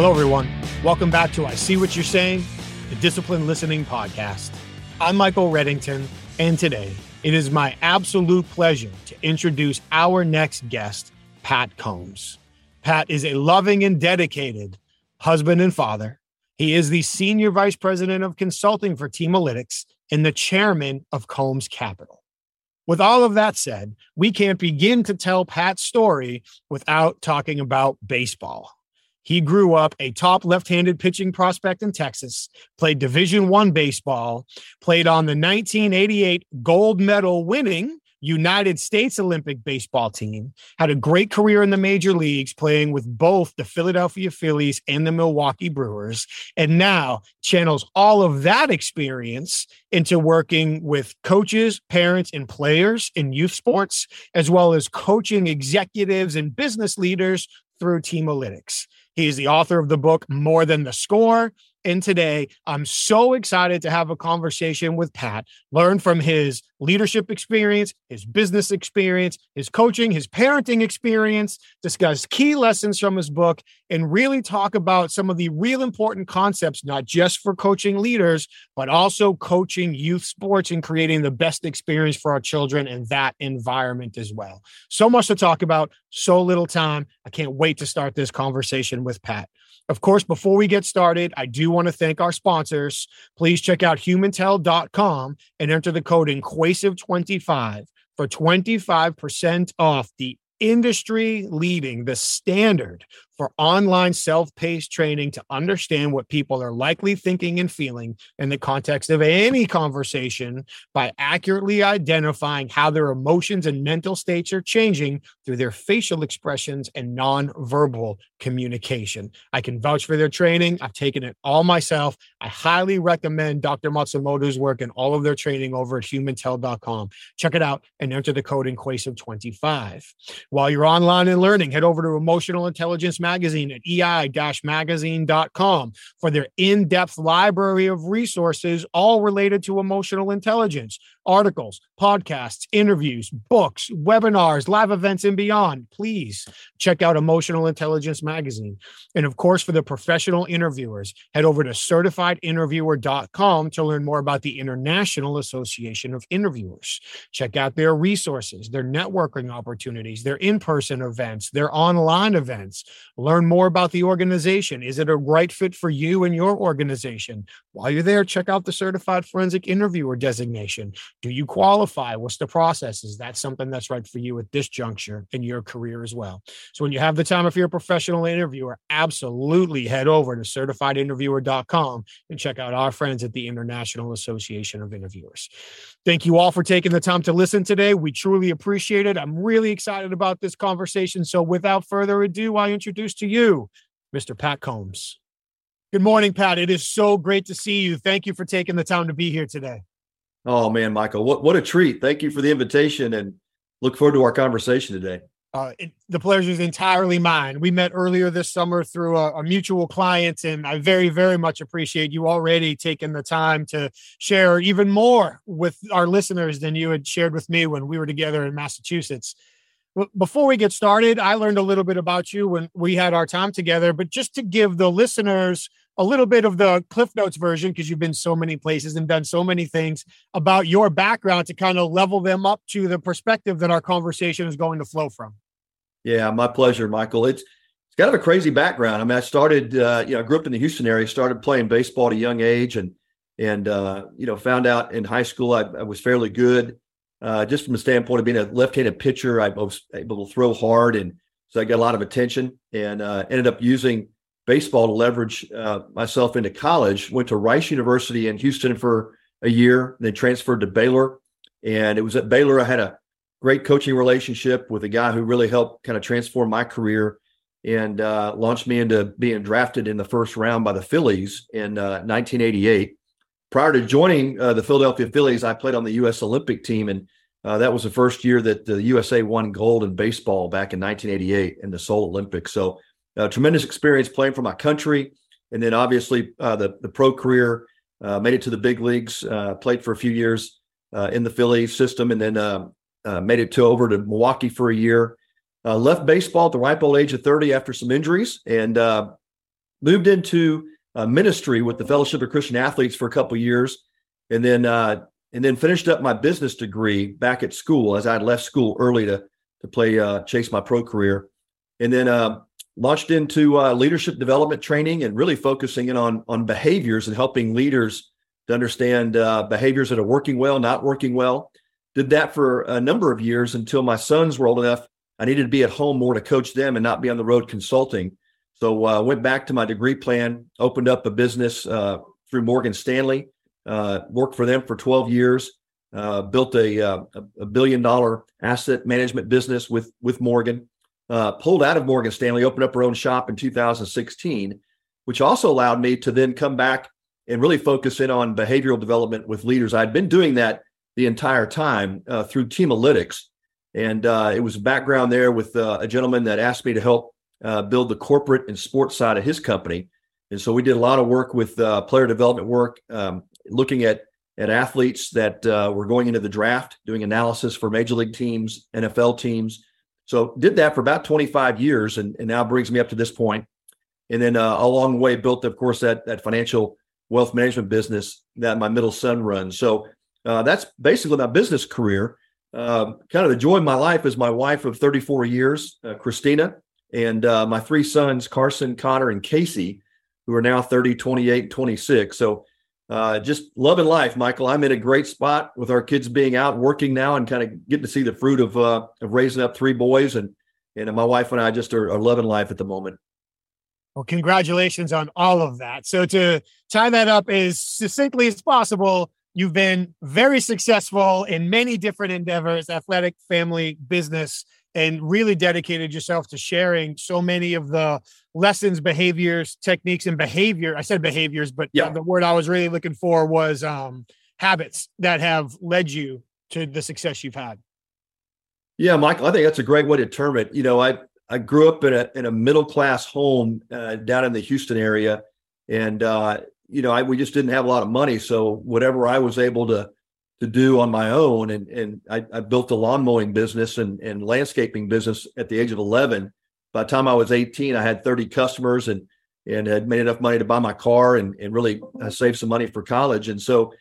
Hello, everyone. Welcome back to I See What You're Saying, the Discipline Listening Podcast. I'm Michael Reddington, and today it is my absolute pleasure to introduce our next guest, Pat Combs. Pat is a loving and dedicated husband and father. He is the Senior Vice President of Consulting for Teamalytics and the Chairman of Combs Capital. With all of that said, we can't begin to tell Pat's story without talking about baseball. He grew up a top left-handed pitching prospect in Texas, played Division 1 baseball, played on the 1988 gold medal winning United States Olympic baseball team, had a great career in the major leagues playing with both the Philadelphia Phillies and the Milwaukee Brewers, and now channels all of that experience into working with coaches, parents, and players in youth sports, as well as coaching executives and business leaders through Teamalytics. He is the author of the book More Than the Score. And today, I'm so excited to have a conversation with Pat, learn from his leadership experience, his business experience, his coaching, his parenting experience, discuss key lessons from his book, and really talk about some of the real important concepts, not just for coaching leaders, but also coaching youth sports and creating the best experience for our children in that environment as well. So much to talk about, so little time. I can't wait to start this conversation with Pat. Of course, before we get started, I do want to thank our sponsors. Please check out humintell.com and enter the code INQUASIVE25 for 25% off the industry leading, the standard for online self paced training to understand what people are likely thinking and feeling in the context of any conversation by accurately identifying how their emotions and mental states are changing through their facial expressions and nonverbal communication. I can vouch for their training. I've taken it all myself. I highly recommend Dr. Matsumoto's work and all of their training over at humintell.com. Check it out and enter the code INQUASIVE25. While you're online and learning, head over to Emotional Intelligence Magazine at ei-magazine.com for their in-depth library of resources, all related to emotional intelligence, articles, podcasts, interviews, books, webinars, live events, and beyond. Please check out Emotional Intelligence Magazine. And of course, for the professional interviewers, head over to certifiedinterviewer.com to learn more about the International Association of Interviewers. Check out their resources, their networking opportunities, their in-person events, their online events. Learn more about the organization. Is it a right fit for you and your organization? While you're there, check out the Certified Forensic Interviewer designation. Do you qualify? What's the process? Is that something that's right for you at this juncture in your career as well? So when you have the time, if you're a professional interviewer, absolutely head over to certifiedinterviewer.com and check out our friends at the International Association of Interviewers. Thank you all for taking the time to listen today. We truly appreciate it. I'm really excited about this conversation. So without further ado, I introduce to you Mr. Pat Combs. Good morning, Pat. It is so great to see you. Thank you for taking the time to be here today. Oh man, Michael, what what a treat! Thank you for the invitation, and look forward to our conversation today. Uh, it, the pleasure is entirely mine. We met earlier this summer through a, a, mutual client, and I very, very much appreciate you already taking the time to share even more with our listeners than you had shared with me when we were together in Massachusetts. Before we get started, I learned a little bit about you when we had our time together, but just to give the listeners a little bit of the Cliff Notes version because you've been so many places and done so many things about your background to kind of level them up to the perspective that our conversation is going to flow from. Yeah, my pleasure, Michael. It's it's kind of a crazy background. I mean, I started, uh, you know, I grew up in the Houston area, started playing baseball at a young age, and and uh, you know, found out in high school I, I was fairly good, uh, just from the standpoint of being a left-handed pitcher. I was able to throw hard, and so I got a lot of attention, and uh, ended up using baseball to leverage uh, myself into college. Went to Rice University in Houston for a year, then transferred to Baylor. And it was at Baylor I had a great coaching relationship with a guy who really helped kind of transform my career and uh, launched me into being drafted in the first round by the Phillies in uh, 1988. Prior to joining uh, the Philadelphia Phillies, I played on the U.S. Olympic team, and uh, that was the first year that the USA won gold in baseball back in 1988 in the Seoul Olympics. So uh, tremendous experience playing for my country, and then obviously uh, the the pro career. Uh, made it to the big leagues. Uh, played for a few years uh, in the Philly system, and then um, made it to over to Milwaukee for a year. left baseball at the ripe old age of thirty after some injuries, and moved into ministry with the Fellowship of Christian Athletes for a couple years, and then and then finished up my business degree back at school as I had left school early to to play uh, chase my pro career, and then uh, launched into uh, leadership development training and really focusing in on on behaviors and helping leaders to understand uh, behaviors that are working well, not working well. Did that for a number of years until my sons were old enough. I needed to be at home more to coach them and not be on the road consulting. So I uh, went back to my degree plan, opened up a business uh, through Morgan Stanley, uh, worked for them for 12 years, built a, a, billion dollar asset management business with, with Morgan, uh, pulled out of Morgan Stanley, opened up her own shop in 2016, which also allowed me to then come back and really focus in on behavioral development with leaders. I'd been doing that the entire time uh, through Teamalytics. And uh, it was a background there with uh, a gentleman that asked me to help build the corporate and sports side of his company. And so we did a lot of work with player development work, um, looking at at athletes that uh, were going into the draft, doing analysis for major league teams, NFL teams. So did that for about 25 years, and, and now brings me up to this point. And then uh, along the way, built, of course, that that financial wealth management business that my middle son runs. So uh, that's basically my business career. Uh, kind of the joy of my life is my wife of 34 years, uh, Christina, and uh, my three sons, Carson, Connor, and Casey, who are now 30, 28, 26. So uh, just loving life, Michael. I'm in a great spot with our kids being out working now and kind of getting to see the fruit of uh, of raising up three boys and and my wife and I just are, are loving life at the moment. Well, congratulations on all of that. So to tie that up as succinctly as possible, you've been very successful in many different endeavors, athletic, family, business, and really dedicated yourself to sharing so many of the lessons, behaviors, techniques, and behavior. I said behaviors, but yeah. the word I was really looking for was um, habits that have led you to the success you've had. Yeah, Michael, I think that's a great way to term it. You know, I I grew up in a in a middle class home uh, down in the Houston area, and uh, you know, I we just didn't have a lot of money, so whatever I was able to to do on my own, and and I, I built a lawn mowing business and and landscaping business at the age of eleven by the time I was 18, I had 30 customers and and had made enough money to buy my car and, and really uh, save some money for college. And so,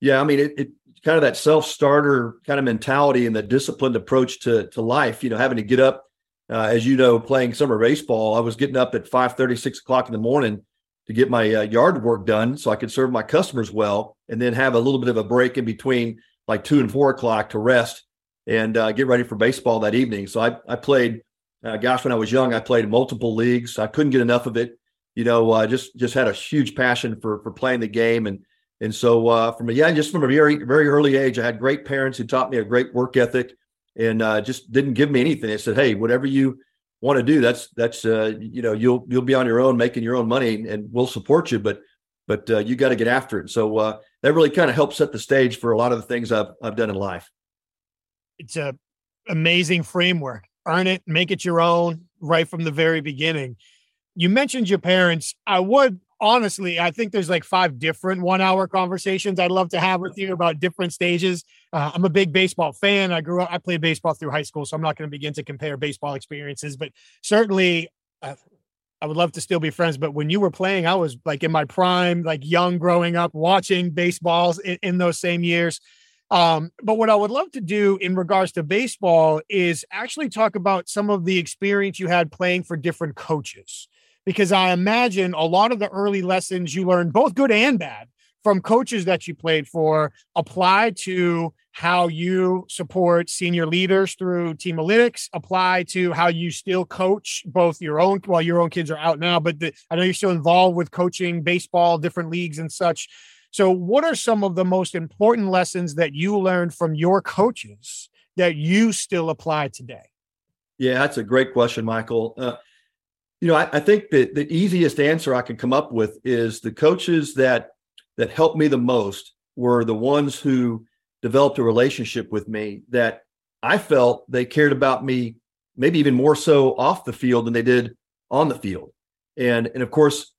yeah, I mean, it, it kind of that self starter kind of mentality and the disciplined approach to to life. You know, having to get up, uh, as you know, playing summer baseball, I was getting up at 5 30, 6 o'clock in the morning to get my uh, yard work done so I could serve my customers well, and then have a little bit of a break in between like two and four o'clock to rest and uh, get ready for baseball that evening. So I I played uh, gosh, when I was young, I played multiple leagues. I couldn't get enough of it. You know, uh, just just had a huge passion for for playing the game, and and so uh, from a yeah, just from a very very early age, I had great parents who taught me a great work ethic, and uh, just didn't give me anything. They said, "Hey, whatever you want to do, that's that's uh, you know you'll you'll be on your own, making your own money, and we'll support you, but but uh, you got to get after it." So uh, that really kind of helps set the stage for a lot of the things I've I've done in life. It's a amazing framework earn it, make it your own right from the very beginning. You mentioned your parents. I would honestly, I think there's like five different one hour conversations I'd love to have with you about different stages. Uh, I'm a big baseball fan. I grew up, I played baseball through high school, so I'm not going to begin to compare baseball experiences, but certainly uh, I would love to still be friends. But when you were playing, I was like in my prime, like young growing up, watching baseballs in, in those same years. Um, but what I would love to do in regards to baseball is actually talk about some of the experience you had playing for different coaches, because I imagine a lot of the early lessons you learned, both good and bad, from coaches that you played for apply to how you support senior leaders through team Teamalytics, apply to how you still coach both your own, well, your own kids are out now, but the, I know you're still involved with coaching baseball, different leagues and such. So, what are some of the most important lessons that you learned from your coaches that you still apply today? Yeah, that's a great question, Michael. Uh, you know, I, I, think that the easiest answer I can come up with is the coaches that that helped me the most were the ones who developed a relationship with me that I felt they cared about me maybe even more so off the field than they did on the field. And and of course,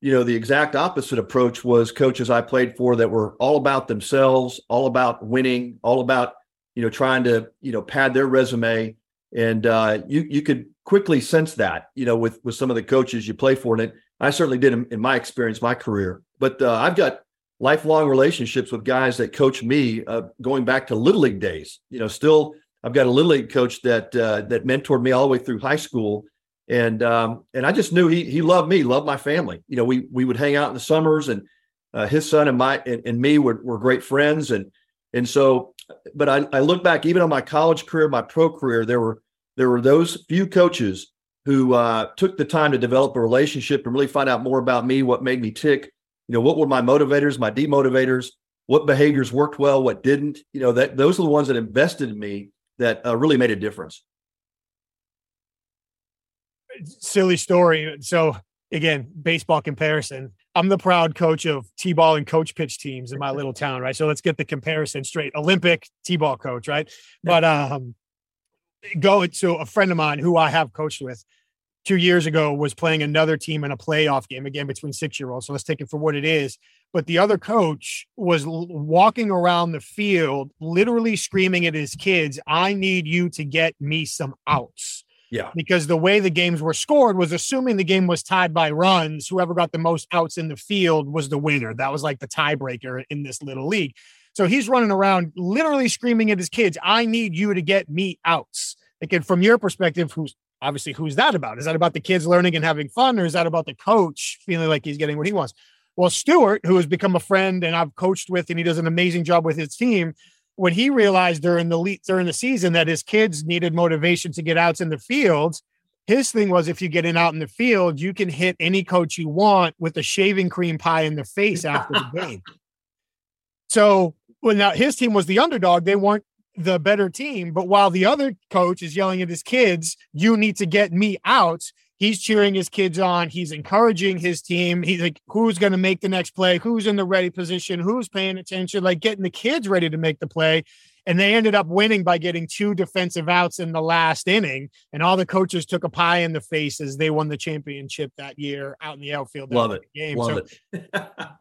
you know, the exact opposite approach was coaches I played for that were all about themselves, all about winning, all about, you know, trying to, you know, pad their resume. And uh, you you could quickly sense that, you know, with with some of the coaches you play for. And it I certainly did in, in my experience, my career. But uh, I've got lifelong relationships with guys that coach me uh, going back to little league days. You know, still I've got a little league coach that uh, that mentored me all the way through high school, and um, and I just knew he he loved me, loved my family. You know, we we would hang out in the summers, and uh, his son and my and, and me were, were great friends, and and so. But I, I look back even on my college career, my pro career. There were there were those few coaches who uh, took the time to develop a relationship and really find out more about me, what made me tick, you know, what were my motivators, my demotivators, what behaviors worked well, what didn't. You know, that those are the ones that invested in me that uh, really made a difference. Silly story. So again, baseball comparison. I'm the proud coach of T-ball and coach pitch teams in my little town, right? So let's get the comparison straight. Olympic T-ball coach, right? But um go to a friend of mine who I have coached with two years ago was playing another team in a playoff game again between six year olds. So let's take it for what it is. But the other coach was walking around the field, literally screaming at his kids, I need you to get me some outs. Yeah. Because the way the games were scored was assuming the game was tied by runs. Whoever got the most outs in the field was the winner. That was like the tiebreaker in this little league. So he's running around literally screaming at his kids, I need you to get me outs. Again, from your perspective, who's obviously who's that about? Is that about the kids learning and having fun, or is that about the coach feeling like he's getting what he wants? Well, Stewart, who has become a friend and I've coached with, and he does an amazing job with his team. When he realized during the lead during the season that his kids needed motivation to get outs in the field, his thing was if you get in out in the field, you can hit any coach you want with a shaving cream pie in the face after the game. So when now his team was the underdog, they weren't the better team. But while the other coach is yelling at his kids, you need to get me out, he's cheering his kids on. He's encouraging his team. He's like, who's going to make the next play? Who's in the ready position? Who's paying attention? Like getting the kids ready to make the play. And they ended up winning by getting two defensive outs in the last inning. And all the coaches took a pie in the face as they won the championship that year out in the outfield. Love it. Game. Love so it.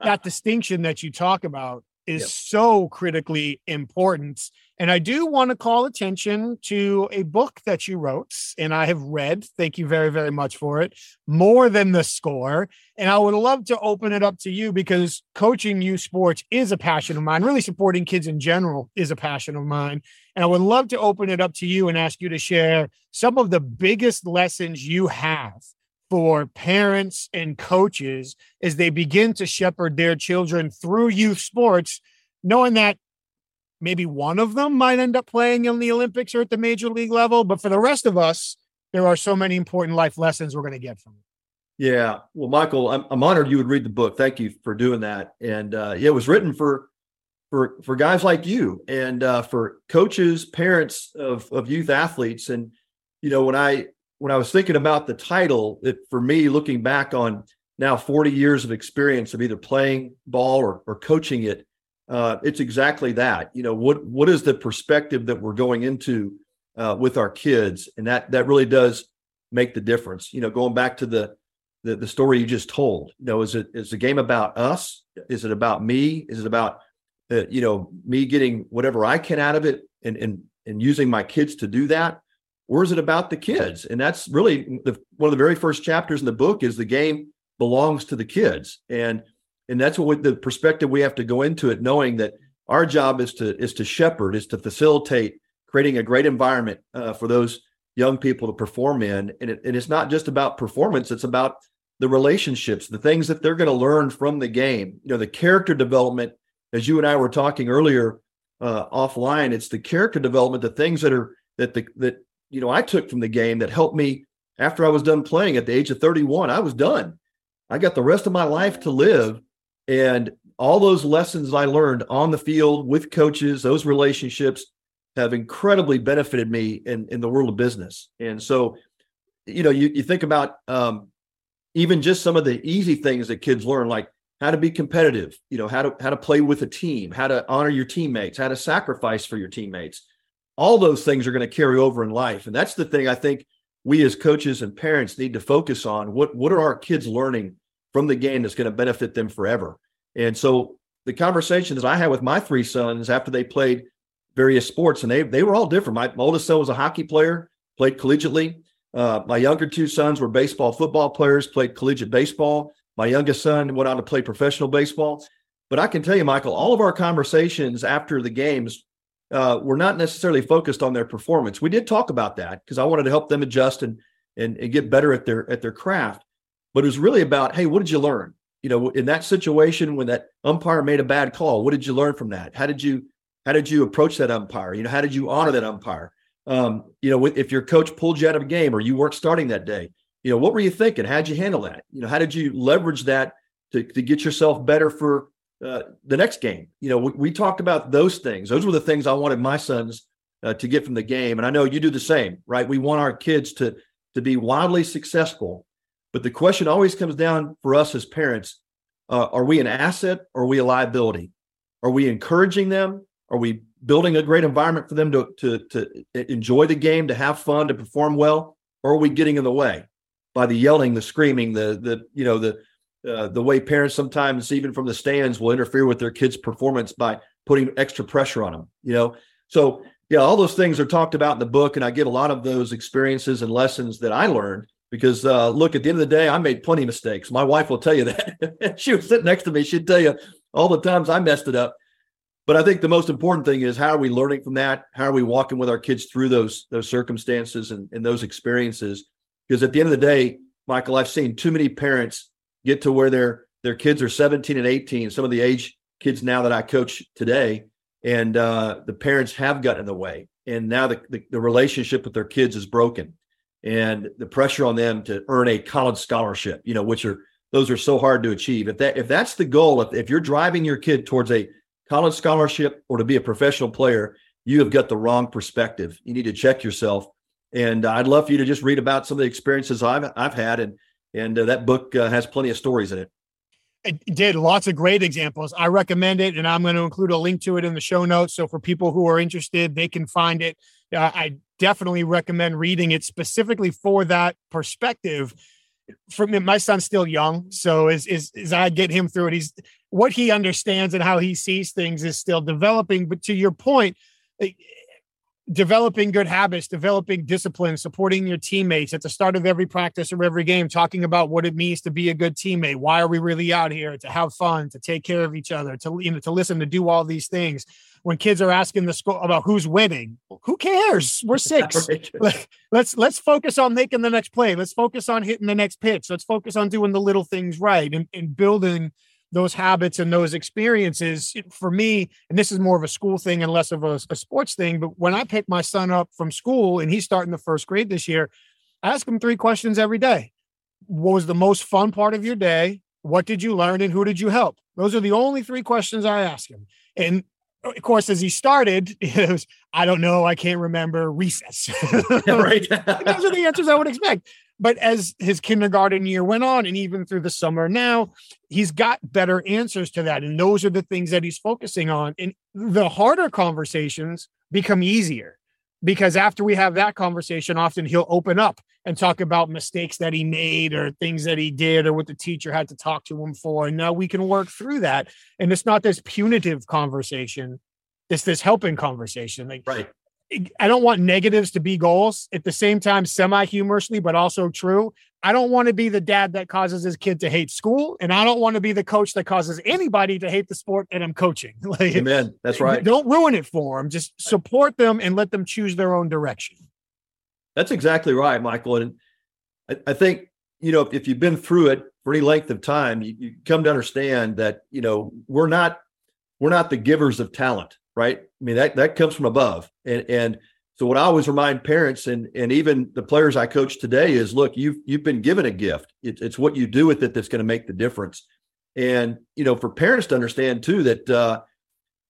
that distinction that you talk about is Yep. so critically important. And I do want to call attention to a book that you wrote, and I have read. Thank you very, very much for it. More than the score. And I would love to open it up to you because coaching youth sports is a passion of mine. Really supporting kids in general is a passion of mine. And I would love to open it up to you and ask you to share some of the biggest lessons you have for parents and coaches as they begin to shepherd their children through youth sports, knowing that maybe one of them might end up playing in the Olympics or at the major league level. But for the rest of us, there are so many important life lessons we're going to get from it. Yeah. Well, Michael, I'm, I'm honored you would read the book. Thank you for doing that. And uh, yeah, it was written for for for guys like you and uh, for coaches, parents of of youth athletes. And you know, when I when I was thinking about the title, it for me, looking back on now 40 years of experience of either playing ball or, or coaching it, uh, it's exactly that. You know, what what is the perspective that we're going into uh, with our kids, and that that really does make the difference. You know, going back to the the, the story you just told. You know, is it is the game about us? Is it about me? Is it about uh, you know me getting whatever I can out of it and and and using my kids to do that? Or is it about the kids? And that's really the one of the very first chapters in the book is the game belongs to the kids, and and that's what the perspective we have to go into it, knowing that our job is to is to shepherd, is to facilitate creating a great environment uh, for those young people to perform in, and, it, and it's not just about performance; it's about the relationships, the things that they're going to learn from the game. You know, the character development, as you and I were talking earlier uh, offline. It's the character development, the things that are that the that you know I took from the game that helped me after I was done playing at the age of 31. I was done. I got the rest of my life to live, and all those lessons I learned on the field with coaches, those relationships have incredibly benefited me in in the world of business. And so, you know, you you think about um, even just some of the easy things that kids learn, like how to be competitive, you know, how to how to play with a team, how to honor your teammates, how to sacrifice for your teammates. All those things are going to carry over in life, and that's the thing I think we as coaches and parents need to focus on. What what are our kids learning from the game that's going to benefit them forever? And so the conversations that I had with my three sons after they played various sports, and they they were all different. My oldest son was a hockey player, played collegiately. Uh, my younger two sons were baseball, football players, played collegiate baseball. My youngest son went on to play professional baseball. But I can tell you, Michael, all of our conversations after the games uh, were not necessarily focused on their performance. We did talk about that because I wanted to help them adjust and, and and get better at their at their craft. But it was really about, hey, what did you learn? You know, in that situation when that umpire made a bad call, what did you learn from that? How did you how did you approach that umpire? You know, how did you honor that umpire? Um, you know, if your coach pulled you out of a game or you weren't starting that day, you know, what were you thinking? How'd you handle that? You know, how did you leverage that to, to get yourself better for uh, the next game? You know, we, we, talked about those things. Those were the things I wanted my sons uh, to get from the game, and I know you do the same, right? We want our kids to to be wildly successful, but the question always comes down for us as parents: uh, Are we an asset or are we a liability? Are we encouraging them? Are we building a great environment for them to, to, to enjoy the game, to have fun, to perform well? Or are we getting in the way by the yelling, the screaming, the, the you know, the, uh, the way parents sometimes, even from the stands, will interfere with their kids' performance by putting extra pressure on them, you know? So, yeah, all those things are talked about in the book. And I give a lot of those experiences and lessons that I learned because uh, look, at the end of the day, I made plenty of mistakes. My wife will tell you that. she was sitting next to me. She'd tell you all the times I messed it up. But I think the most important thing is how are we learning from that? How are we walking with our kids through those those circumstances and, and those experiences? Because at the end of the day, Michael, I've seen too many parents get to where their their kids are 17 and 18, some of the age kids now that I coach today, and uh, the parents have gotten in the way. And now the, the, the relationship with their kids is broken. And the pressure on them to earn a college scholarship, you know, which are those are so hard to achieve. If that if that's the goal, if, if you're driving your kid towards a college scholarship or to be a professional player, you have got the wrong perspective. You need to check yourself. And I'd love for you to just read about some of the experiences I've I've had, and and uh, that book uh, has plenty of stories in it. It did lots of great examples. I recommend it, and I'm going to include a link to it in the show notes. So for people who are interested, they can find it. I definitely recommend reading it specifically for that perspective. For me, my son's still young, so as, as as I get him through it, he's what he understands and how he sees things is still developing. But to your point, eh, developing good habits, developing discipline, supporting your teammates at the start of every practice or every game, talking about what it means to be a good teammate. Why are we really out here? To have fun, to take care of each other, to you know, to listen, to do all these things. When kids are asking the school about who's winning, who cares? We're six. let's let's focus on making the next play. Let's focus on hitting the next pitch. Let's focus on doing the little things right and, and building those habits and those experiences for me and this is more of a school thing and less of a, a, sports thing but when i pick my son up from school and he's starting the first grade this year i ask him three questions every day what was the most fun part of your day what did you learn and who did you help those are the only three questions i ask him and of course, as he started, it was, I don't know, I can't remember recess. right. those are the answers I would expect. But as his kindergarten year went on, and even through the summer now, he's got better answers to that. And those are the things that he's focusing on. And the harder conversations become easier because after we have that conversation, often he'll open up and talk about mistakes that he made or things that he did or what the teacher had to talk to him for. And now we can work through that. And it's not this punitive conversation, it's this helping conversation. Like, right. I don't want negatives to be goals at the same time, semi humorously, but also true. I don't want to be the dad that causes his kid to hate school, and I don't want to be the coach that causes anybody to hate the sport that I'm coaching. like, Amen. That's right. Don't ruin it for them. Just support them and let them choose their own direction. That's exactly right, Michael. And I, I think you know if, if, you've been through it for any length of time, you, you come to understand that you know we're not we're not the givers of talent right? I mean, that that comes from above. And and so what I always remind parents and and even the players I coach today is look, you've you've been given a gift. It, it's what you do with it that's going to make the difference. And you know, for parents to understand too that uh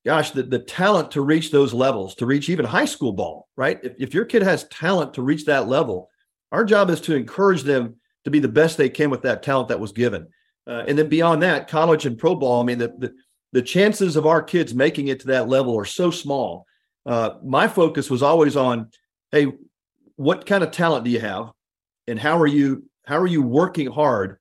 gosh, the, the talent to reach those levels, to reach even high school ball, right? If, if your kid has talent to reach that level, our job is to encourage them to be the best they can with that talent that was given. Uh, and then beyond that, college and pro ball, I mean, the, the the chances of our kids making it to that level are so small. Uh, my focus was always on, hey, what kind of talent do you have, and how are you how are you working hard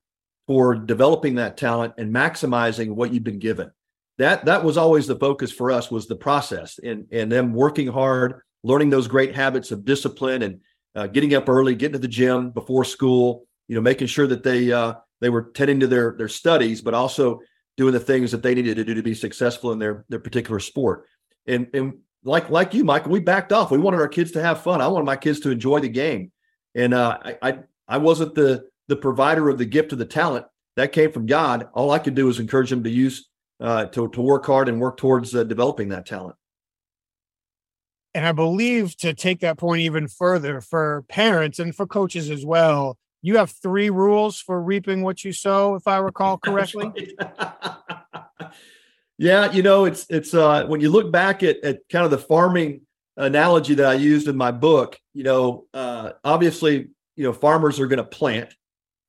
for developing that talent and maximizing what you've been given? That that was always the focus for us was the process and and them working hard, learning those great habits of discipline and uh, getting up early, getting to the gym before school, you know, making sure that they uh, they were tending to their their studies, but also doing the things that they needed to do to be successful in their their particular sport. And and like like you, Michael, we backed off. We wanted our kids to have fun. I wanted my kids to enjoy the game, and uh, I, I I wasn't the the provider of the gift of the talent that came from God. All I could do was encourage them to use uh, to to work hard and work towards uh, developing that talent. And I believe to take that point even further for parents and for coaches as well, you have three rules for reaping what you sow, if I recall correctly. yeah, you know, it's it's uh when you look back at at kind of the farming analogy that I used in my book, you know, uh obviously, you know, farmers are going to plant,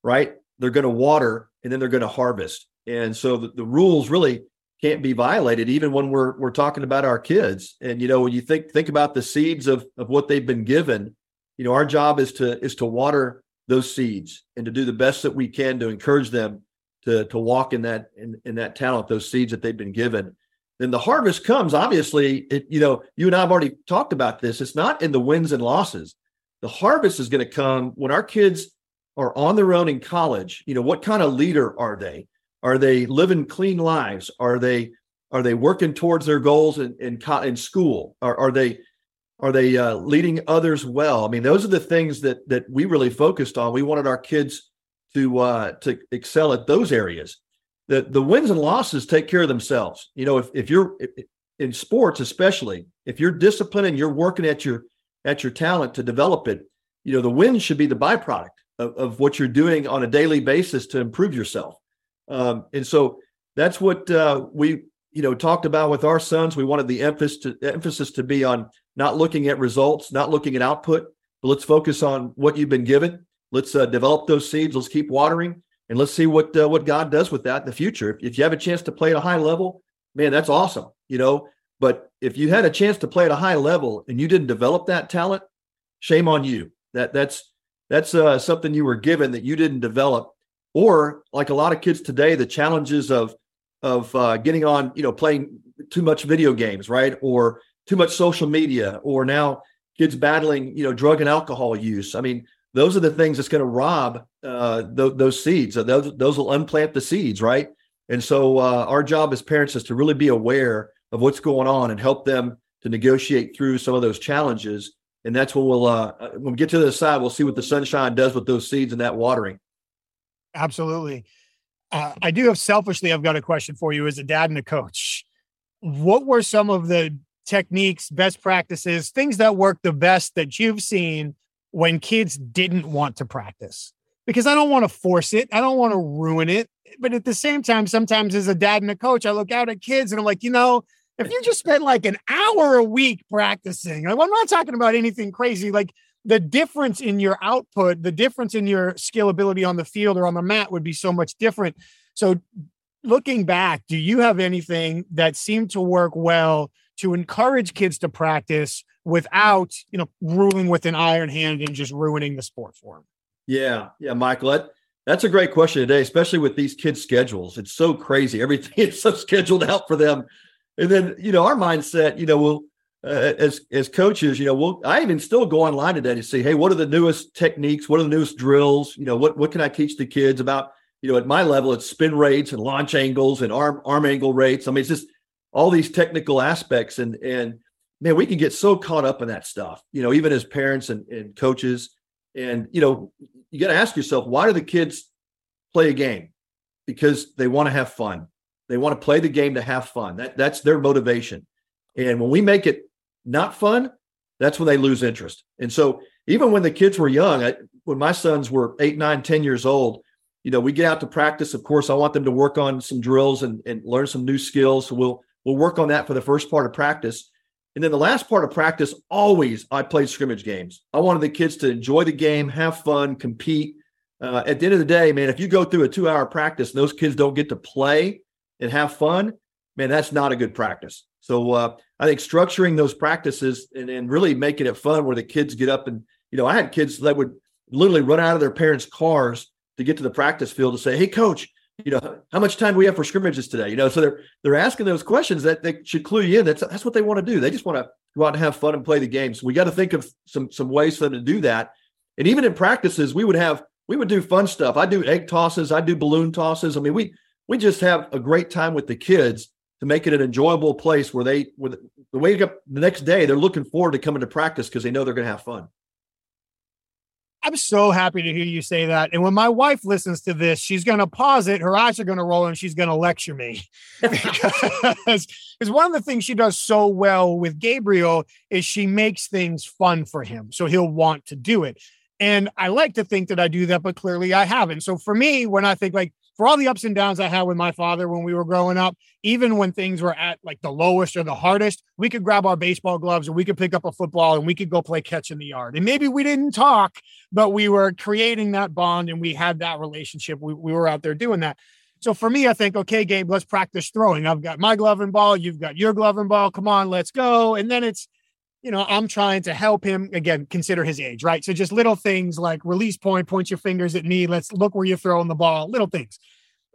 right? They're going to water and then they're going to harvest. And so the, the rules really can't be violated even when we're we're talking about our kids and you know when you think think about the seeds of of what they've been given you know our job is to is to water those seeds and to do the best that we can to encourage them to to walk in that in, in that talent those seeds that they've been given. Then the harvest comes obviously it you know you and i've already talked about this. It's not in the wins and losses. The harvest is going to come when our kids are on their own in college. You know what kind of leader are they? Are they living clean lives? Are they are they working towards their goals in in, in school? Are, are they are they uh, leading others well? I mean, those are the things that that we really focused on. We wanted our kids to uh, to excel at those areas. The the wins and losses take care of themselves. You know, if if you're in sports, especially if you're disciplined and you're working at your at your talent to develop it, you know, the wins should be the byproduct of, of what you're doing on a daily basis to improve yourself. Um, and so that's what uh, we you know talked about with our sons. We wanted the emphasis to emphasis to be on not looking at results, not looking at output, but let's focus on what you've been given. Let's uh, develop those seeds. Let's keep watering, and let's see what uh, what God does with that in the future. If, if you have a chance to play at a high level, man, that's awesome. You know, but if you had a chance to play at a high level and you didn't develop that talent, shame on you. That that's that's uh, something you were given that you didn't develop or like a lot of kids today, the challenges of of uh, getting on, you know, playing too much video games, right, or too much social media, or now kids battling, you know, drug and alcohol use. I mean, those are the things that's going to rob uh, th- those seeds. Those those will unplant the seeds, right? And so uh, our job as parents is to really be aware of what's going on and help them to negotiate through some of those challenges. And that's when we'll uh, when we get to the side, we'll see what the sunshine does with those seeds and that watering. Absolutely. Uh, I do have selfishly, I've got a question for you as a dad and a coach. What were some of the techniques, best practices, things that work the best that you've seen when kids didn't want to practice? Because I don't want to force it, I don't want to ruin it. But at the same time, sometimes as a dad and a coach, I look out at kids and I'm like, you know, if you just spent like an hour a week practicing, like, I'm not talking about anything crazy, like the difference in your output, the difference in your skill ability on the field or on the mat would be so much different. So, looking back, do you have anything that seemed to work well to encourage kids to practice without, you know, ruling with an iron hand and just ruining the sport for them? Yeah, yeah, Michael, that, that's a great question today, especially with these kids' schedules. It's so crazy. Everything is so scheduled out for them. And then, you know, our mindset, you know, we'll uh, as as coaches, you know, we'll I even still go online today to see, hey, what are the newest techniques? What are the newest drills? You know, what what can I teach the kids about? You know, at my level, it's spin rates and launch angles and arm arm angle rates. I mean, it's just all these technical aspects, and and man, we can get so caught up in that stuff. You know, even as parents and, and coaches, and you know, you got to ask yourself, why do the kids play a game? Because they want to have fun. They want to play the game to have fun. That that's their motivation. And when we make it not fun, that's when they lose interest. And so even when the kids were young, I, when my sons were eight, nine, ten years old, you know, we get out to practice. Of course, I want them to work on some drills and, and learn some new skills. So we'll we'll work on that for the first part of practice. And then the last part of practice, always I played scrimmage games. I wanted the kids to enjoy the game, have fun, compete. Uh, at the end of the day, man, if you go through a two hour practice and those kids don't get to play and have fun, man, that's not a good practice. So uh, I think structuring those practices and, and really making it fun where the kids get up and, you know, I had kids that would literally run out of their parents' cars to get to the practice field to say, Hey, coach, you know, how much time do we have for scrimmages today? You know, so they're they're asking those questions that they should clue you in. That's that's what they want to do. They just want to go out and have fun and play the game. So we got to think of some some ways for them to do that. And even in practices, we would have we would do fun stuff. I do egg tosses, I do balloon tosses. I mean, we we just have a great time with the kids to make it an enjoyable place where they with the wake up the next day, they're looking forward to coming to practice because they know they're going to have fun. I'm so happy to hear you say that. And when my wife listens to this, she's going to pause it. Her eyes are going to roll and she's going to lecture me. because one of the things she does so well with Gabriel is she makes things fun for him. So he'll want to do it. And I like to think that I do that, but clearly I haven't. So for me, when I think like, for all the ups and downs I had with my father when we were growing up, even when things were at like the lowest or the hardest, we could grab our baseball gloves and we could pick up a football and we could go play catch in the yard. And maybe we didn't talk, but we were creating that bond and we had that relationship. We, we were out there doing that. So for me, I think, okay, Gabe, let's practice throwing. I've got my glove and ball. You've got your glove and ball. Come on, let's go. And then it's, you know, I'm trying to help him again, consider his age, right? So just little things like release point, point your fingers at me. Let's look where you're throwing the ball, little things.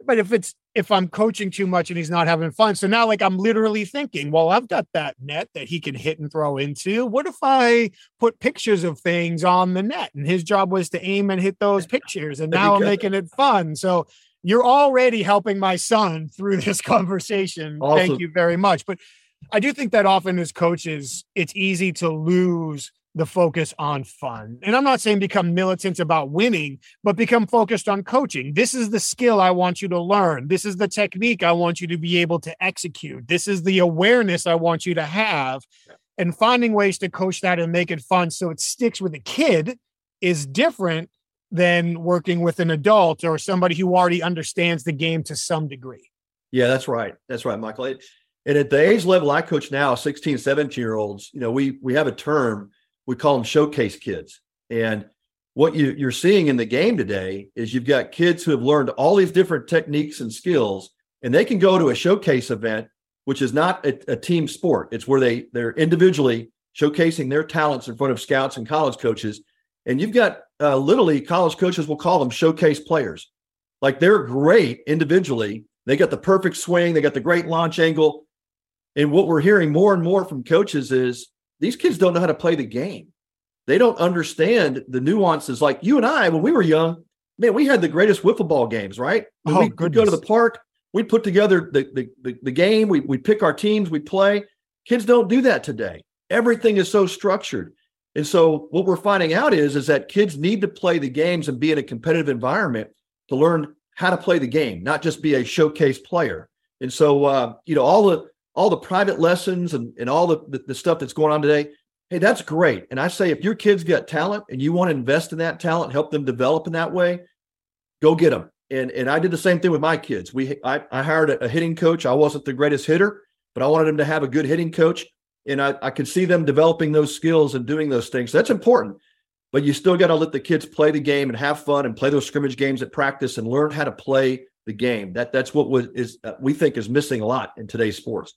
But if it's if I'm coaching too much and he's not having fun, so now like I'm literally thinking, well, I've got that net that he can hit and throw into. What if I put pictures of things on the net? And his job was to aim and hit those pictures, and now I'm making it fun. So you're already helping my son through this conversation. Awesome. Thank you very much. But I do think that often as coaches, it's easy to lose the focus on fun. And I'm not saying become militant about winning, but become focused on coaching. This is the skill I want you to learn. This is the technique I want you to be able to execute. This is the awareness I want you to have. And finding ways to coach that and make it fun so it sticks with a kid is different than working with an adult or somebody who already understands the game to some degree. Yeah, that's right. That's right, Michael. It, and at the age level I coach now, 16, 17 year olds, you know, we we have a term we call them showcase kids. And what you, you're seeing in the game today is you've got kids who have learned all these different techniques and skills, and they can go to a showcase event, which is not a, a team sport. It's where they they're individually showcasing their talents in front of scouts and college coaches. And you've got uh, literally college coaches will call them showcase players. Like they're great individually. They got the perfect swing, they got the great launch angle. And what we're hearing more and more from coaches is these kids don't know how to play the game. They don't understand the nuances. Like you and I, when we were young, man, we had the greatest wiffle ball games, right? When oh, we'd, we'd go to the park, we'd put together the, the, the, the game, we, we'd pick our teams, we'd play. Kids don't do that today. Everything is so structured. And so what we're finding out is, is that kids need to play the games and be in a competitive environment to learn how to play the game, not just be a showcase player. And so, uh, you know, all the all the private lessons and, and all the, the, the stuff that's going on today, hey, that's great. And I say, if your kids got talent and you want to invest in that talent, help them develop in that way, go get them. And and I did the same thing with my kids. We I, I hired a, hitting coach. I wasn't the greatest hitter, but I wanted them to have a good hitting coach. And I, I could see them developing those skills and doing those things. That's important. But you still got to let the kids play the game and have fun and play those scrimmage games at practice and learn how to play the game. That that's what was is uh, we think is missing a lot in today's sports.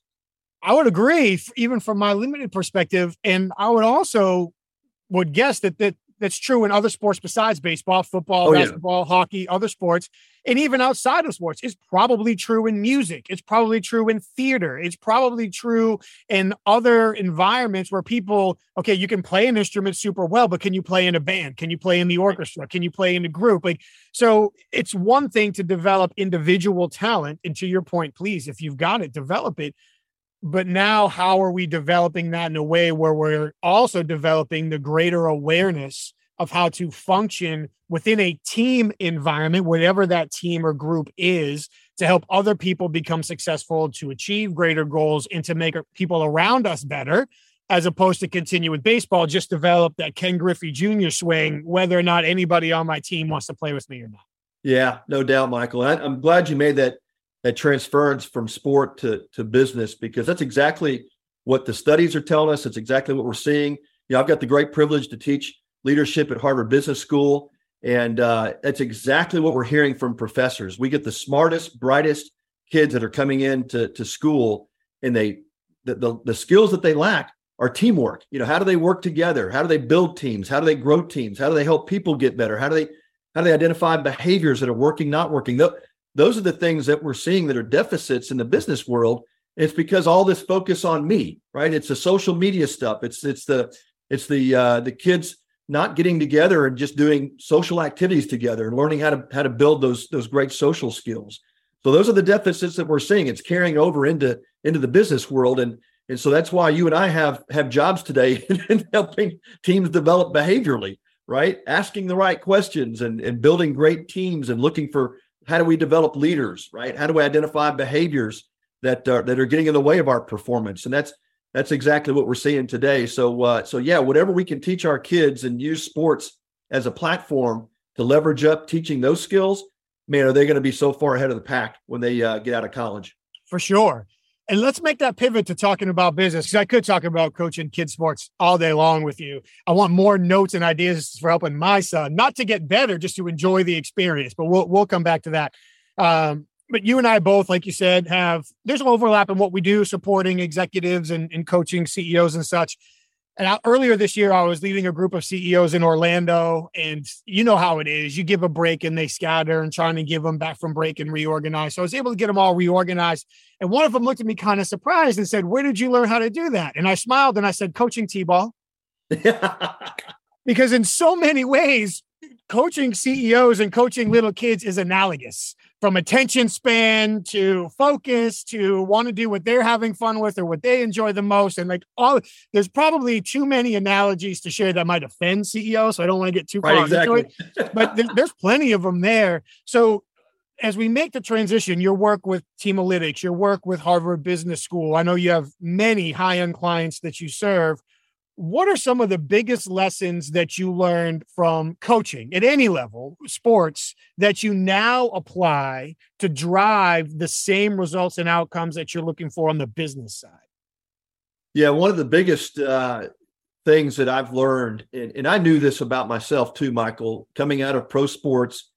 I would agree, even from my limited perspective, and I would also would guess that that that's true in other sports besides baseball, football, oh, basketball, yeah. hockey, other sports, and even outside of sports. It's probably true in music. It's probably true in theater. It's probably true in other environments where people, okay, you can play an instrument super well, but can you play in a band? Can you play in the orchestra? Can you play in a group? Like, so it's one thing to develop individual talent. And to your point, please, if you've got it, develop it but now how are we developing that in a way where we're also developing the greater awareness of how to function within a team environment whatever that team or group is to help other people become successful to achieve greater goals and to make people around us better as opposed to continue with baseball just develop that ken griffey jr swing whether or not anybody on my team wants to play with me or not. Yeah no doubt michael. I'm glad you made that that transference from sport to, to business because that's exactly what the studies are telling us. It's exactly what we're seeing. You know, I've got the great privilege to teach leadership at Harvard Business School. And uh, that's exactly what we're hearing from professors. We get the smartest, brightest kids that are coming into to school, and they the, the, the skills that they lack are teamwork. You know, how do they work together? How do they build teams? How do they grow teams? How do they help people get better? How do they how do they identify behaviors that are working, not working? Those are the things that we're seeing that are deficits in the business world. It's because all this focus on me, right? It's the social media stuff. It's it's the it's the uh, the kids not getting together and just doing social activities together and learning how to how to build those those great social skills. So those are the deficits that we're seeing. It's carrying over into into the business world, and and so that's why you and I have have jobs today in helping teams develop behaviorally, right? Asking the right questions and and building great teams and looking for how do we develop leaders, right? How do we identify behaviors that are, that are getting in the way of our performance? And that's that's exactly what we're seeing today. So uh, so yeah, whatever we can teach our kids and use sports as a platform to leverage up teaching those skills, man, are they going to be so far ahead of the pack when they uh, get out of college? For sure. And let's make that pivot to talking about business because I could talk about coaching kids sports all day long with you. I want more notes and ideas for helping my son, not to get better, just to enjoy the experience. But we'll we'll come back to that. Um, but you and I both, like you said, have there's an overlap in what we do, supporting executives and, and coaching CEOs and such. And I, earlier this year, I was leading a group of CEOs in Orlando, and you know how it is. You give a break and they scatter, and trying to give them back from break and reorganize. So I was able to get them all reorganized. And one of them looked at me kind of surprised and said, "Where did you learn how to do that?" And I smiled and I said, "Coaching T-ball." because in so many ways, coaching CEOs and coaching little kids is analogous from attention span to focus to want to do what they're having fun with or what they enjoy the most. And like all, there's probably too many analogies to share that might offend CEOs. So I don't want to get too far right, exactly. into it, but there's, there's plenty of them there. So as we make the transition, your work with Teamalytics, your work with Harvard Business School, I know you have many high end clients that you serve what are some of the biggest lessons that you learned from coaching at any level sports that you now apply to drive the same results and outcomes that you're looking for on the business side? Yeah one of the biggest uh, things that i've learned and, and i knew this about myself too michael coming out of pro sports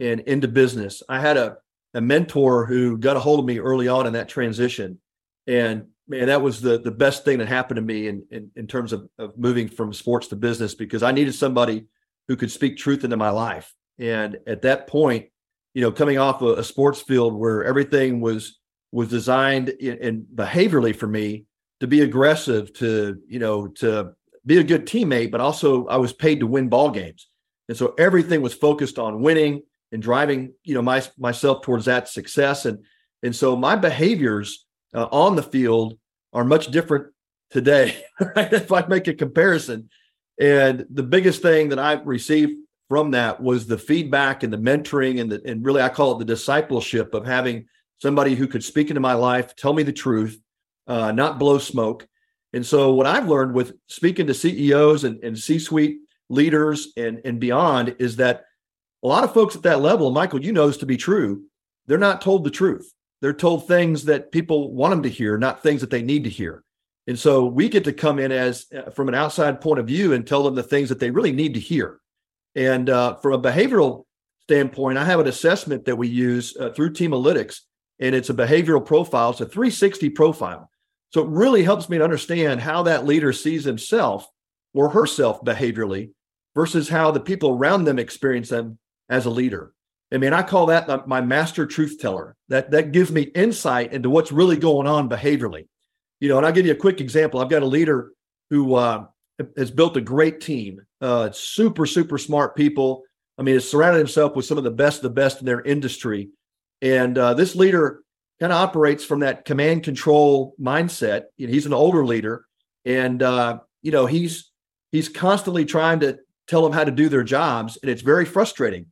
and into business i had a, a mentor who got a hold of me early on in that transition and man, that was the the best thing that happened to me in in, in terms of, of moving from sports to business because I needed somebody who could speak truth into my life. And at that point, you know, coming off a, a sports field where everything was was designed in, behaviorally for me to be aggressive, to you know, to be a good teammate, but also I was paid to win ball games, and so everything was focused on winning and driving, you know, my myself towards that success. And and so my behaviors uh, on the field are much different today, right? If I make a comparison. And the biggest thing that I received from that was the feedback and the mentoring and the, and really I call it the discipleship of having somebody who could speak into my life, tell me the truth, uh, not blow smoke. And so what I've learned with speaking to CEOs and, and C-suite leaders and, and beyond is that a lot of folks at that level, Michael, you know this to be true, they're not told the truth they're told things that people want them to hear, not things that they need to hear. And so we get to come in as uh, from an outside point of view and tell them the things that they really need to hear. And uh, from a behavioral standpoint, I have an assessment that we use uh, through Teamalytics, and it's a behavioral profile. It's a 360 profile. So it really helps me to understand how that leader sees himself or herself behaviorally versus how the people around them experience them as a leader. I mean, I call that my master truth teller. That that gives me insight into what's really going on behaviorally. You know, and I'll give you a quick example. I've got a leader who uh, has built a great team. Uh, super, super smart people. I mean, has surrounded himself with some of the best the best in their industry. And uh, this leader kind of operates from that command control mindset. You know, he's an older leader, and uh, you know he's he's constantly trying to tell them how to do their jobs, and it's very frustrating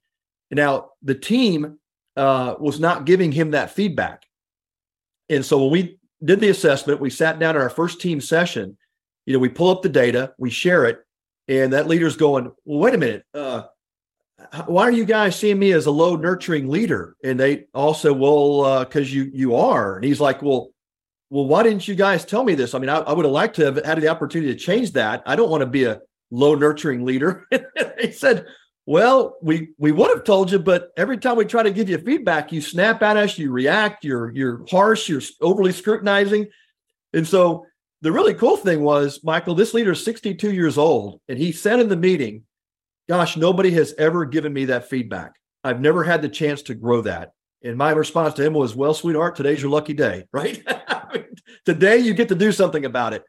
now, the team uh, was not giving him that feedback. And so when we did the assessment, we sat down at our first team session. You know, we pull up the data, we share it, and that leader's going, well, wait a minute. Uh, why are you guys seeing me as a low nurturing leader? And they also, well, because uh, you you are. And he's like, well, well, why didn't you guys tell me this? I mean, I, I would have liked to have had the opportunity to change that. I don't want to be a low nurturing leader. he said, well, we we would have told you, but every time we try to give you feedback, you snap at us, you react, you're you're harsh, you're overly scrutinizing. And so the really cool thing was, Michael, this leader is 62 years old, and he said in the meeting, Gosh, nobody has ever given me that feedback. I've never had the chance to grow that. And my response to him was, Well, sweetheart, today's your lucky day, right? today you get to do something about it.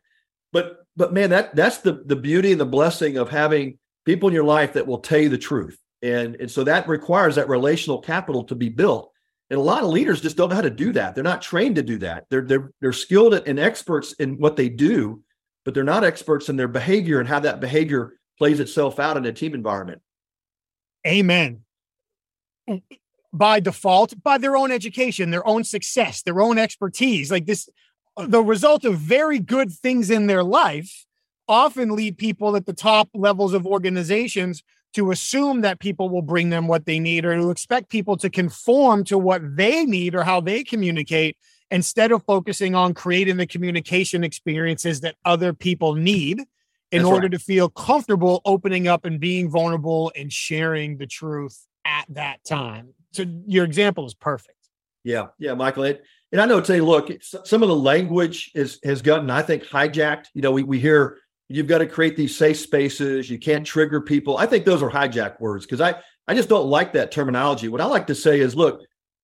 But but man, that that's the the beauty and the blessing of having people in your life that will tell you the truth. And, and so that requires that relational capital to be built. And a lot of leaders just don't know how to do that. They're not trained to do that. They're they're they're skilled and experts in what they do, but they're not experts in their behavior and how that behavior plays itself out in a team environment. Amen. By default, by their own education, their own success, their own expertise, like this, the result of very good things in their life often lead people at the top levels of organizations to assume that people will bring them what they need or to expect people to conform to what they need or how they communicate instead of focusing on creating the communication experiences that other people need in That's order right. to feel comfortable opening up and being vulnerable and sharing the truth at that time. So your example is perfect. Yeah, yeah, Michael. It, and I know today, look, some of the language is has gotten, I think, hijacked. You know, we we hear you've got to create these safe spaces. You can't mm-hmm. trigger people. I think those are hijack words because I, I just don't like that terminology. What I like to say is, look,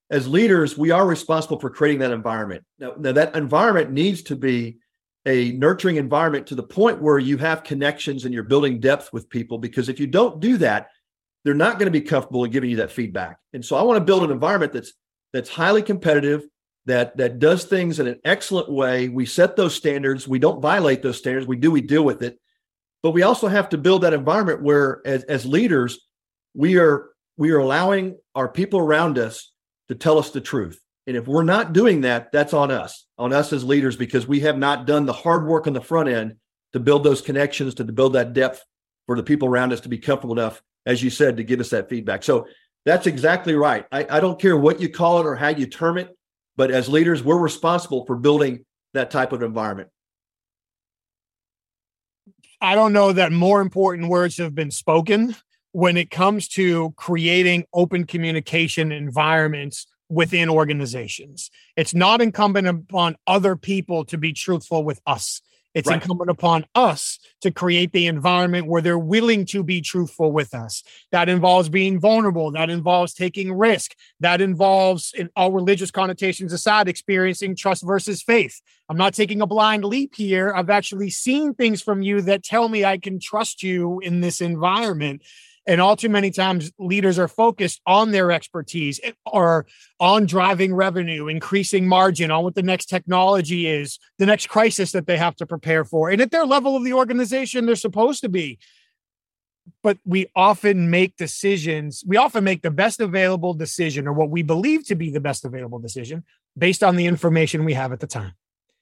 as leaders, we are responsible for creating that environment. Now, now that environment needs to be a nurturing environment to the point where you have connections and you're building depth with people. Because if you don't do that, they're not going to be comfortable in giving you that feedback. And so I want to build an environment that's that's highly competitive, that that does things in an excellent way. We set those standards. We don't violate those standards. We do. We deal with it. But we also have to build that environment where, as, as leaders, we are we are allowing our people around us to tell us the truth. And if we're not doing that, that's on us, on us as leaders, because we have not done the hard work on the front end to build those connections, to, build that depth for the people around us to be comfortable enough, as you said, to give us that feedback. So that's exactly right. I, I don't care what you call it or how you term it. But as leaders, we're responsible for building that type of environment. I don't know that more important words have been spoken when it comes to creating open communication environments within organizations. It's not incumbent upon other people to be truthful with us. It's right. incumbent upon us to create the environment where they're willing to be truthful with us. That involves being vulnerable. That involves taking risk. That involves, in all religious connotations aside, experiencing trust versus faith. I'm not taking a blind leap here. I've actually seen things from you that tell me I can trust you in this environment. And all too many times, leaders are focused on their expertise eh, or on driving revenue, increasing margin, on what the next technology is, the next crisis that they have to prepare for. And at their level of the organization, they're supposed to be. But we often make decisions, we often make the best available decision or what we believe to be the best available decision based on the information we have at the time.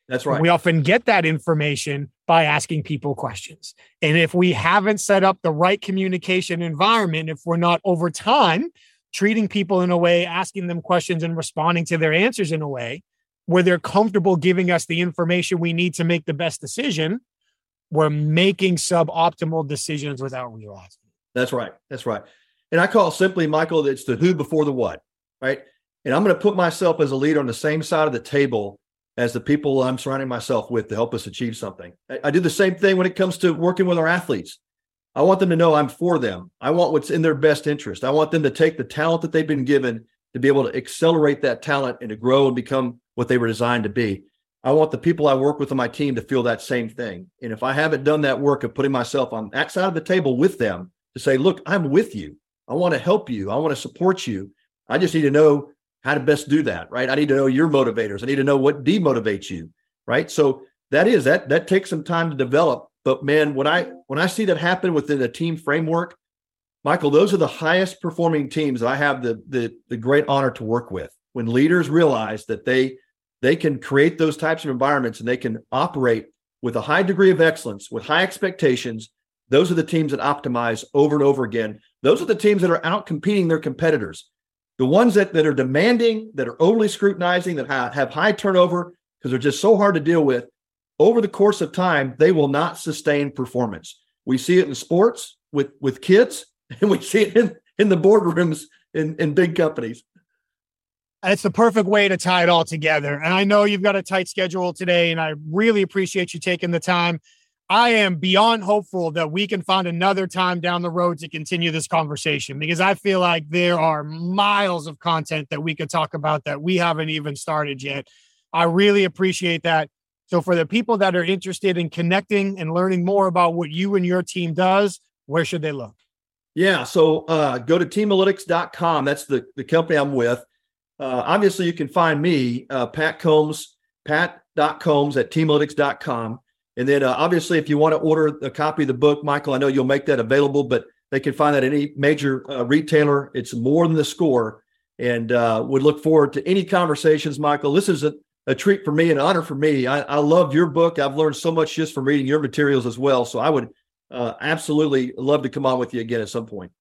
That's right. We often get that information by asking people questions. And if we haven't set up the right communication environment, if we're not over time treating people in a way, asking them questions and responding to their answers in a way where they're comfortable giving us the information we need to make the best decision, we're making suboptimal decisions without realizing. That's right. That's right. And I call simply, Michael, it's the who before the what, right? And I'm going to put myself as a leader on the same side of the table as the people I'm surrounding myself with to help us achieve something. I, I, do the same thing when it comes to working with our athletes. I want them to know I'm for them. I want what's in their best interest. I want them to take the talent that they've been given to be able to accelerate that talent and to grow and become what they were designed to be. I want the people I work with on my team to feel that same thing. And if I haven't done that work of putting myself on that side of the table with them to say, look, I'm with you. I want to help you. I want to support you. I just need to know how to best do that, right? I need to know your motivators. I need to know what demotivates you, right? So that is that that takes some time to develop. But man, when I when I see that happen within a team framework, Michael, those are the highest performing teams that I have the the the great honor to work with. When leaders realize that they they can create those types of environments and they can operate with a high degree of excellence, with high expectations, those are the teams that optimize over and over again. Those are the teams that are out competing their competitors. The ones that, that are demanding, that are overly scrutinizing, that ha- have high turnover because they're just so hard to deal with, over the course of time, they will not sustain performance. We see it in sports with, with kids, and we see it in, in the boardrooms in, in big companies. It's the perfect way to tie it all together. And I know you've got a tight schedule today, and I really appreciate you taking the time. I am beyond hopeful that we can find another time down the road to continue this conversation because I feel like there are miles of content that we could talk about that we haven't even started yet. I really appreciate that. So, for the people that are interested in connecting and learning more about what you and your team does, where should they look? Yeah. So, uh, go to teamalytics.com. That's the, the company I'm with. Uh, obviously, you can find me, uh, Pat Combs, pat.combs at teamalytics.com. And then uh, obviously, if you want to order a copy of the book, Michael, I know you'll make that available, but they can find that at any major uh, retailer. It's more than the score. And uh, would look forward to any conversations, Michael. This is a, a treat for me, an honor for me. I, I love your book. I've learned so much just from reading your materials as well. So I would uh, absolutely love to come on with you again at some point.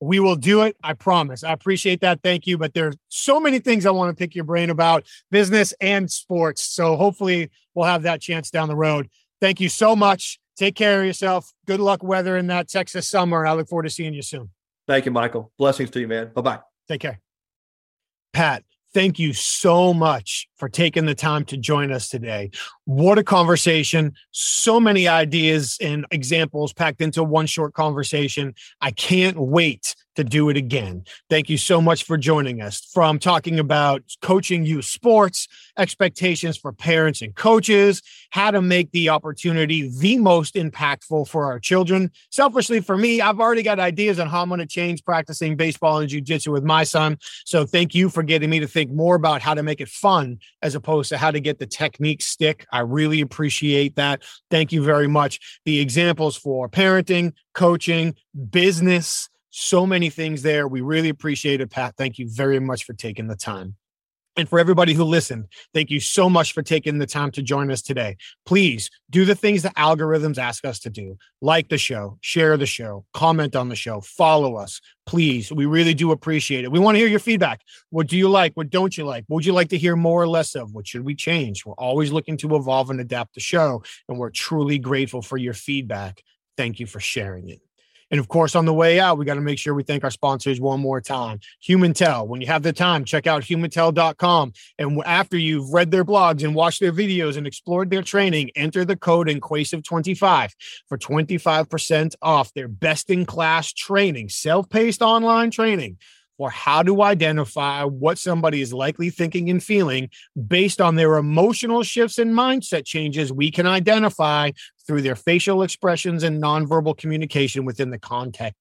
We will do it. I promise. I appreciate that. Thank you. But there's so many things I want to pick your brain about business and sports. So hopefully we'll have that chance down the road. Thank you so much. Take care of yourself. Good luck weathering that Texas summer. I look forward to seeing you soon. Thank you, Michael. Blessings to you, man. Bye bye. Take care. Pat, thank you so much for taking the time to join us today. What a conversation. So many ideas and examples packed into one short conversation. I can't wait to do it again. Thank you so much for joining us. From talking about coaching youth sports, expectations for parents and coaches, how to make the opportunity the most impactful for our children. Selfishly, for me, I've already got ideas on how I'm going to change practicing baseball and jujitsu with my son. So thank you for getting me to think more about how to make it fun as opposed to how to get the technique stick. I really appreciate that. Thank you very much. The examples for parenting, coaching, business, so many things there. We really appreciate it, Pat. Thank you very much for taking the time. And for everybody who listened, thank you so much for taking the time to join us today. Please do the things the algorithms ask us to do like the show, share the show, comment on the show, follow us. Please, we really do appreciate it. We want to hear your feedback. What do you like? What don't you like? What would you like to hear more or less of? What should we change? We're always looking to evolve and adapt the show, and we're truly grateful for your feedback. Thank you for sharing it. And of course, on the way out, we got to make sure we thank our sponsors one more time. Humintell. When you have the time, check out humintell.com. And after you've read their blogs and watched their videos and explored their training, enter the code INQUASIVE25 for 25% off their best in class training, self paced online training for how to identify what somebody is likely thinking and feeling based on their emotional shifts and mindset changes we can identify through their facial expressions and nonverbal communication within the context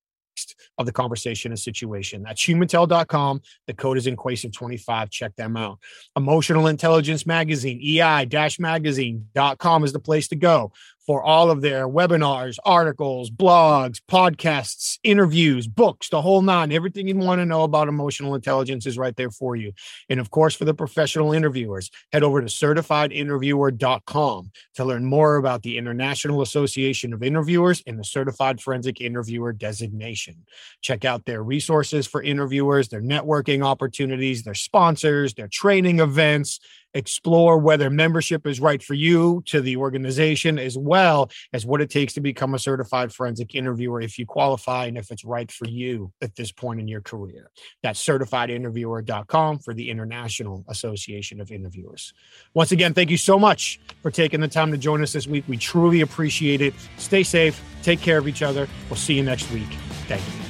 of the conversation and situation. That's humintell.com. The code is INQUASIVE25. Check them out. Emotional Intelligence Magazine, EI-magazine.com is the place to go for all of their webinars, articles, blogs, podcasts, interviews, books, the whole nine. Everything you want to know about emotional intelligence is right there for you. And of course, for the professional interviewers, head over to certifiedinterviewer.com to learn more about the International Association of Interviewers and the Certified Forensic Interviewer designation. Check out their resources for interviewers, their networking opportunities, their sponsors, their training events explore whether membership is right for you to the organization as well as what it takes to become a certified forensic interviewer if you qualify and if it's right for you at this point in your career. That's certifiedinterviewer.com for the International Association of Interviewers. Once again, thank you so much for taking the time to join us this week. We truly appreciate it. Stay safe, take care of each other. We'll see you next week. Thank you.